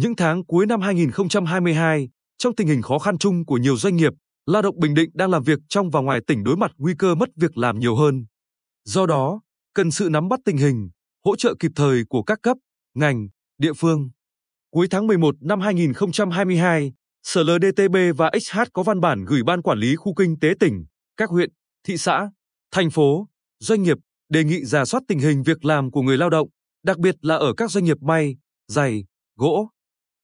Những tháng cuối năm 2022, trong tình hình khó khăn chung của nhiều doanh nghiệp, lao động Bình Định đang làm việc trong và ngoài tỉnh đối mặt nguy cơ mất việc làm nhiều hơn. Do đó, cần sự nắm bắt tình hình, hỗ trợ kịp thời của các cấp, ngành, địa phương. Cuối tháng 11 năm 2022, Sở LDTB và XH có văn bản gửi Ban Quản lý Khu Kinh tế tỉnh, các huyện, thị xã, thành phố, doanh nghiệp đề nghị giả soát tình hình việc làm của người lao động, đặc biệt là ở các doanh nghiệp may, giày, gỗ.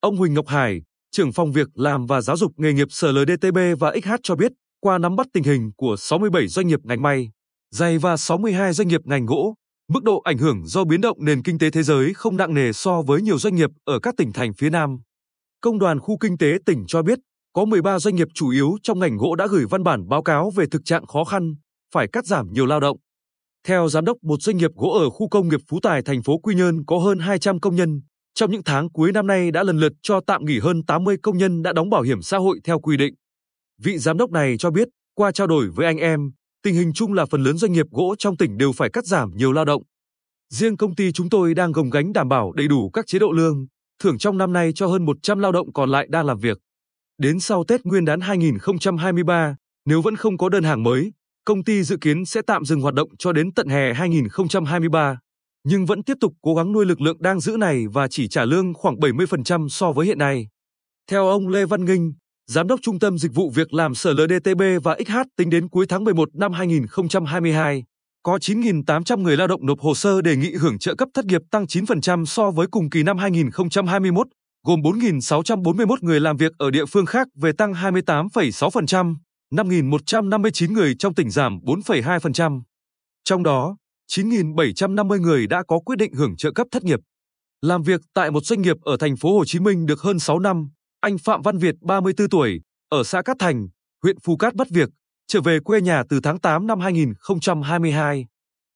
Ông Huỳnh Ngọc Hải, trưởng phòng việc làm và giáo dục nghề nghiệp Sở LDTB và XH cho biết, qua nắm bắt tình hình của 67 doanh nghiệp ngành may, giày và 62 doanh nghiệp ngành gỗ, mức độ ảnh hưởng do biến động nền kinh tế thế giới không nặng nề so với nhiều doanh nghiệp ở các tỉnh thành phía Nam. Công đoàn khu kinh tế tỉnh cho biết, có 13 doanh nghiệp chủ yếu trong ngành gỗ đã gửi văn bản báo cáo về thực trạng khó khăn, phải cắt giảm nhiều lao động. Theo giám đốc một doanh nghiệp gỗ ở khu công nghiệp Phú Tài thành phố Quy Nhơn có hơn 200 công nhân, trong những tháng cuối năm nay đã lần lượt cho tạm nghỉ hơn 80 công nhân đã đóng bảo hiểm xã hội theo quy định. Vị giám đốc này cho biết, qua trao đổi với anh em, tình hình chung là phần lớn doanh nghiệp gỗ trong tỉnh đều phải cắt giảm nhiều lao động. Riêng công ty chúng tôi đang gồng gánh đảm bảo đầy đủ các chế độ lương, thưởng trong năm nay cho hơn 100 lao động còn lại đang làm việc. Đến sau Tết Nguyên đán 2023, nếu vẫn không có đơn hàng mới, công ty dự kiến sẽ tạm dừng hoạt động cho đến tận hè 2023, nhưng vẫn tiếp tục cố gắng nuôi lực lượng đang giữ này và chỉ trả lương khoảng 70% so với hiện nay. Theo ông Lê Văn Nghinh, Giám đốc Trung tâm Dịch vụ Việc làm Sở LDTB và XH tính đến cuối tháng 11 năm 2022, có 9.800 người lao động nộp hồ sơ đề nghị hưởng trợ cấp thất nghiệp tăng 9% so với cùng kỳ năm 2021, gồm 4.641 người làm việc ở địa phương khác về tăng 28,6%, 5.159 người trong tỉnh giảm 4,2%. Trong đó, 9.750 người đã có quyết định hưởng trợ cấp thất nghiệp. Làm việc tại một doanh nghiệp ở thành phố Hồ Chí Minh được hơn 6 năm, anh Phạm Văn Việt 34 tuổi, ở xã Cát Thành, huyện Phú Cát bắt việc, trở về quê nhà từ tháng 8 năm 2022.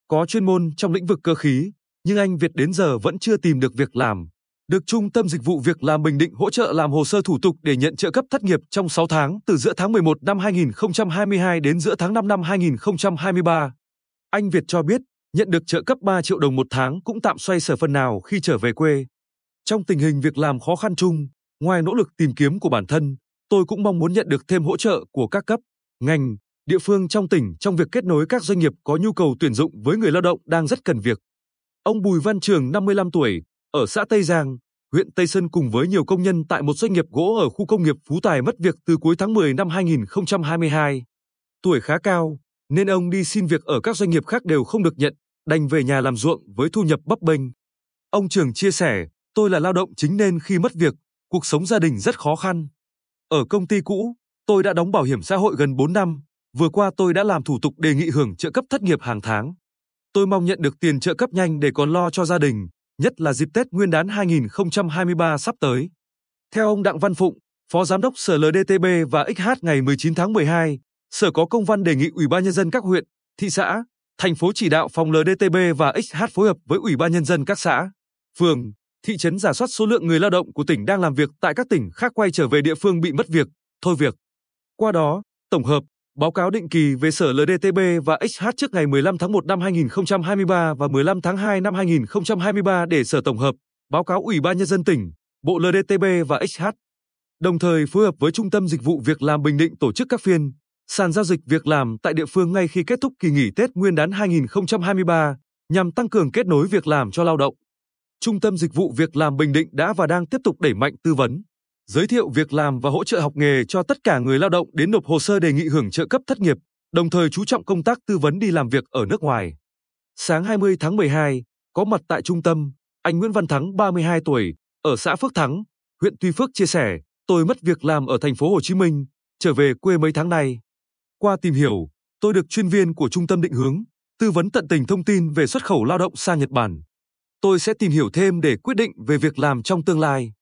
Có chuyên môn trong lĩnh vực cơ khí, nhưng anh Việt đến giờ vẫn chưa tìm được việc làm. Được Trung tâm Dịch vụ Việc làm Bình Định hỗ trợ làm hồ sơ thủ tục để nhận trợ cấp thất nghiệp trong 6 tháng từ giữa tháng 11 năm 2022 đến giữa tháng 5 năm 2023. Anh Việt cho biết, nhận được trợ cấp 3 triệu đồng một tháng cũng tạm xoay sở phần nào khi trở về quê. Trong tình hình việc làm khó khăn chung, ngoài nỗ lực tìm kiếm của bản thân, tôi cũng mong muốn nhận được thêm hỗ trợ của các cấp, ngành, địa phương trong tỉnh trong việc kết nối các doanh nghiệp có nhu cầu tuyển dụng với người lao động đang rất cần việc. Ông Bùi Văn Trường 55 tuổi, ở xã Tây Giang, huyện Tây Sơn cùng với nhiều công nhân tại một doanh nghiệp gỗ ở khu công nghiệp Phú Tài mất việc từ cuối tháng 10 năm 2022. Tuổi khá cao, nên ông đi xin việc ở các doanh nghiệp khác đều không được nhận, đành về nhà làm ruộng với thu nhập bấp bênh. Ông Trường chia sẻ, tôi là lao động chính nên khi mất việc, cuộc sống gia đình rất khó khăn. Ở công ty cũ, tôi đã đóng bảo hiểm xã hội gần 4 năm, vừa qua tôi đã làm thủ tục đề nghị hưởng trợ cấp thất nghiệp hàng tháng. Tôi mong nhận được tiền trợ cấp nhanh để còn lo cho gia đình, nhất là dịp Tết Nguyên đán 2023 sắp tới. Theo ông Đặng Văn Phụng, Phó Giám đốc Sở LDTB và XH ngày 19 tháng 12, Sở có công văn đề nghị Ủy ban nhân dân các huyện, thị xã, thành phố chỉ đạo phòng LDTB và XH phối hợp với Ủy ban nhân dân các xã, phường, thị trấn giả soát số lượng người lao động của tỉnh đang làm việc tại các tỉnh khác quay trở về địa phương bị mất việc, thôi việc. Qua đó, tổng hợp, báo cáo định kỳ về Sở LDTB và XH trước ngày 15 tháng 1 năm 2023 và 15 tháng 2 năm 2023 để Sở tổng hợp, báo cáo Ủy ban nhân dân tỉnh, Bộ LDTB và XH. Đồng thời phối hợp với Trung tâm Dịch vụ Việc làm Bình Định tổ chức các phiên sàn giao dịch việc làm tại địa phương ngay khi kết thúc kỳ nghỉ Tết Nguyên đán 2023 nhằm tăng cường kết nối việc làm cho lao động. Trung tâm Dịch vụ Việc làm Bình Định đã và đang tiếp tục đẩy mạnh tư vấn, giới thiệu việc làm và hỗ trợ học nghề cho tất cả người lao động đến nộp hồ sơ đề nghị hưởng trợ cấp thất nghiệp, đồng thời chú trọng công tác tư vấn đi làm việc ở nước ngoài. Sáng 20 tháng 12, có mặt tại trung tâm, anh Nguyễn Văn Thắng 32 tuổi, ở xã Phước Thắng, huyện Tuy Phước chia sẻ, tôi mất việc làm ở thành phố Hồ Chí Minh, trở về quê mấy tháng nay. Qua tìm hiểu, tôi được chuyên viên của trung tâm định hướng, tư vấn tận tình thông tin về xuất khẩu lao động sang Nhật Bản. Tôi sẽ tìm hiểu thêm để quyết định về việc làm trong tương lai.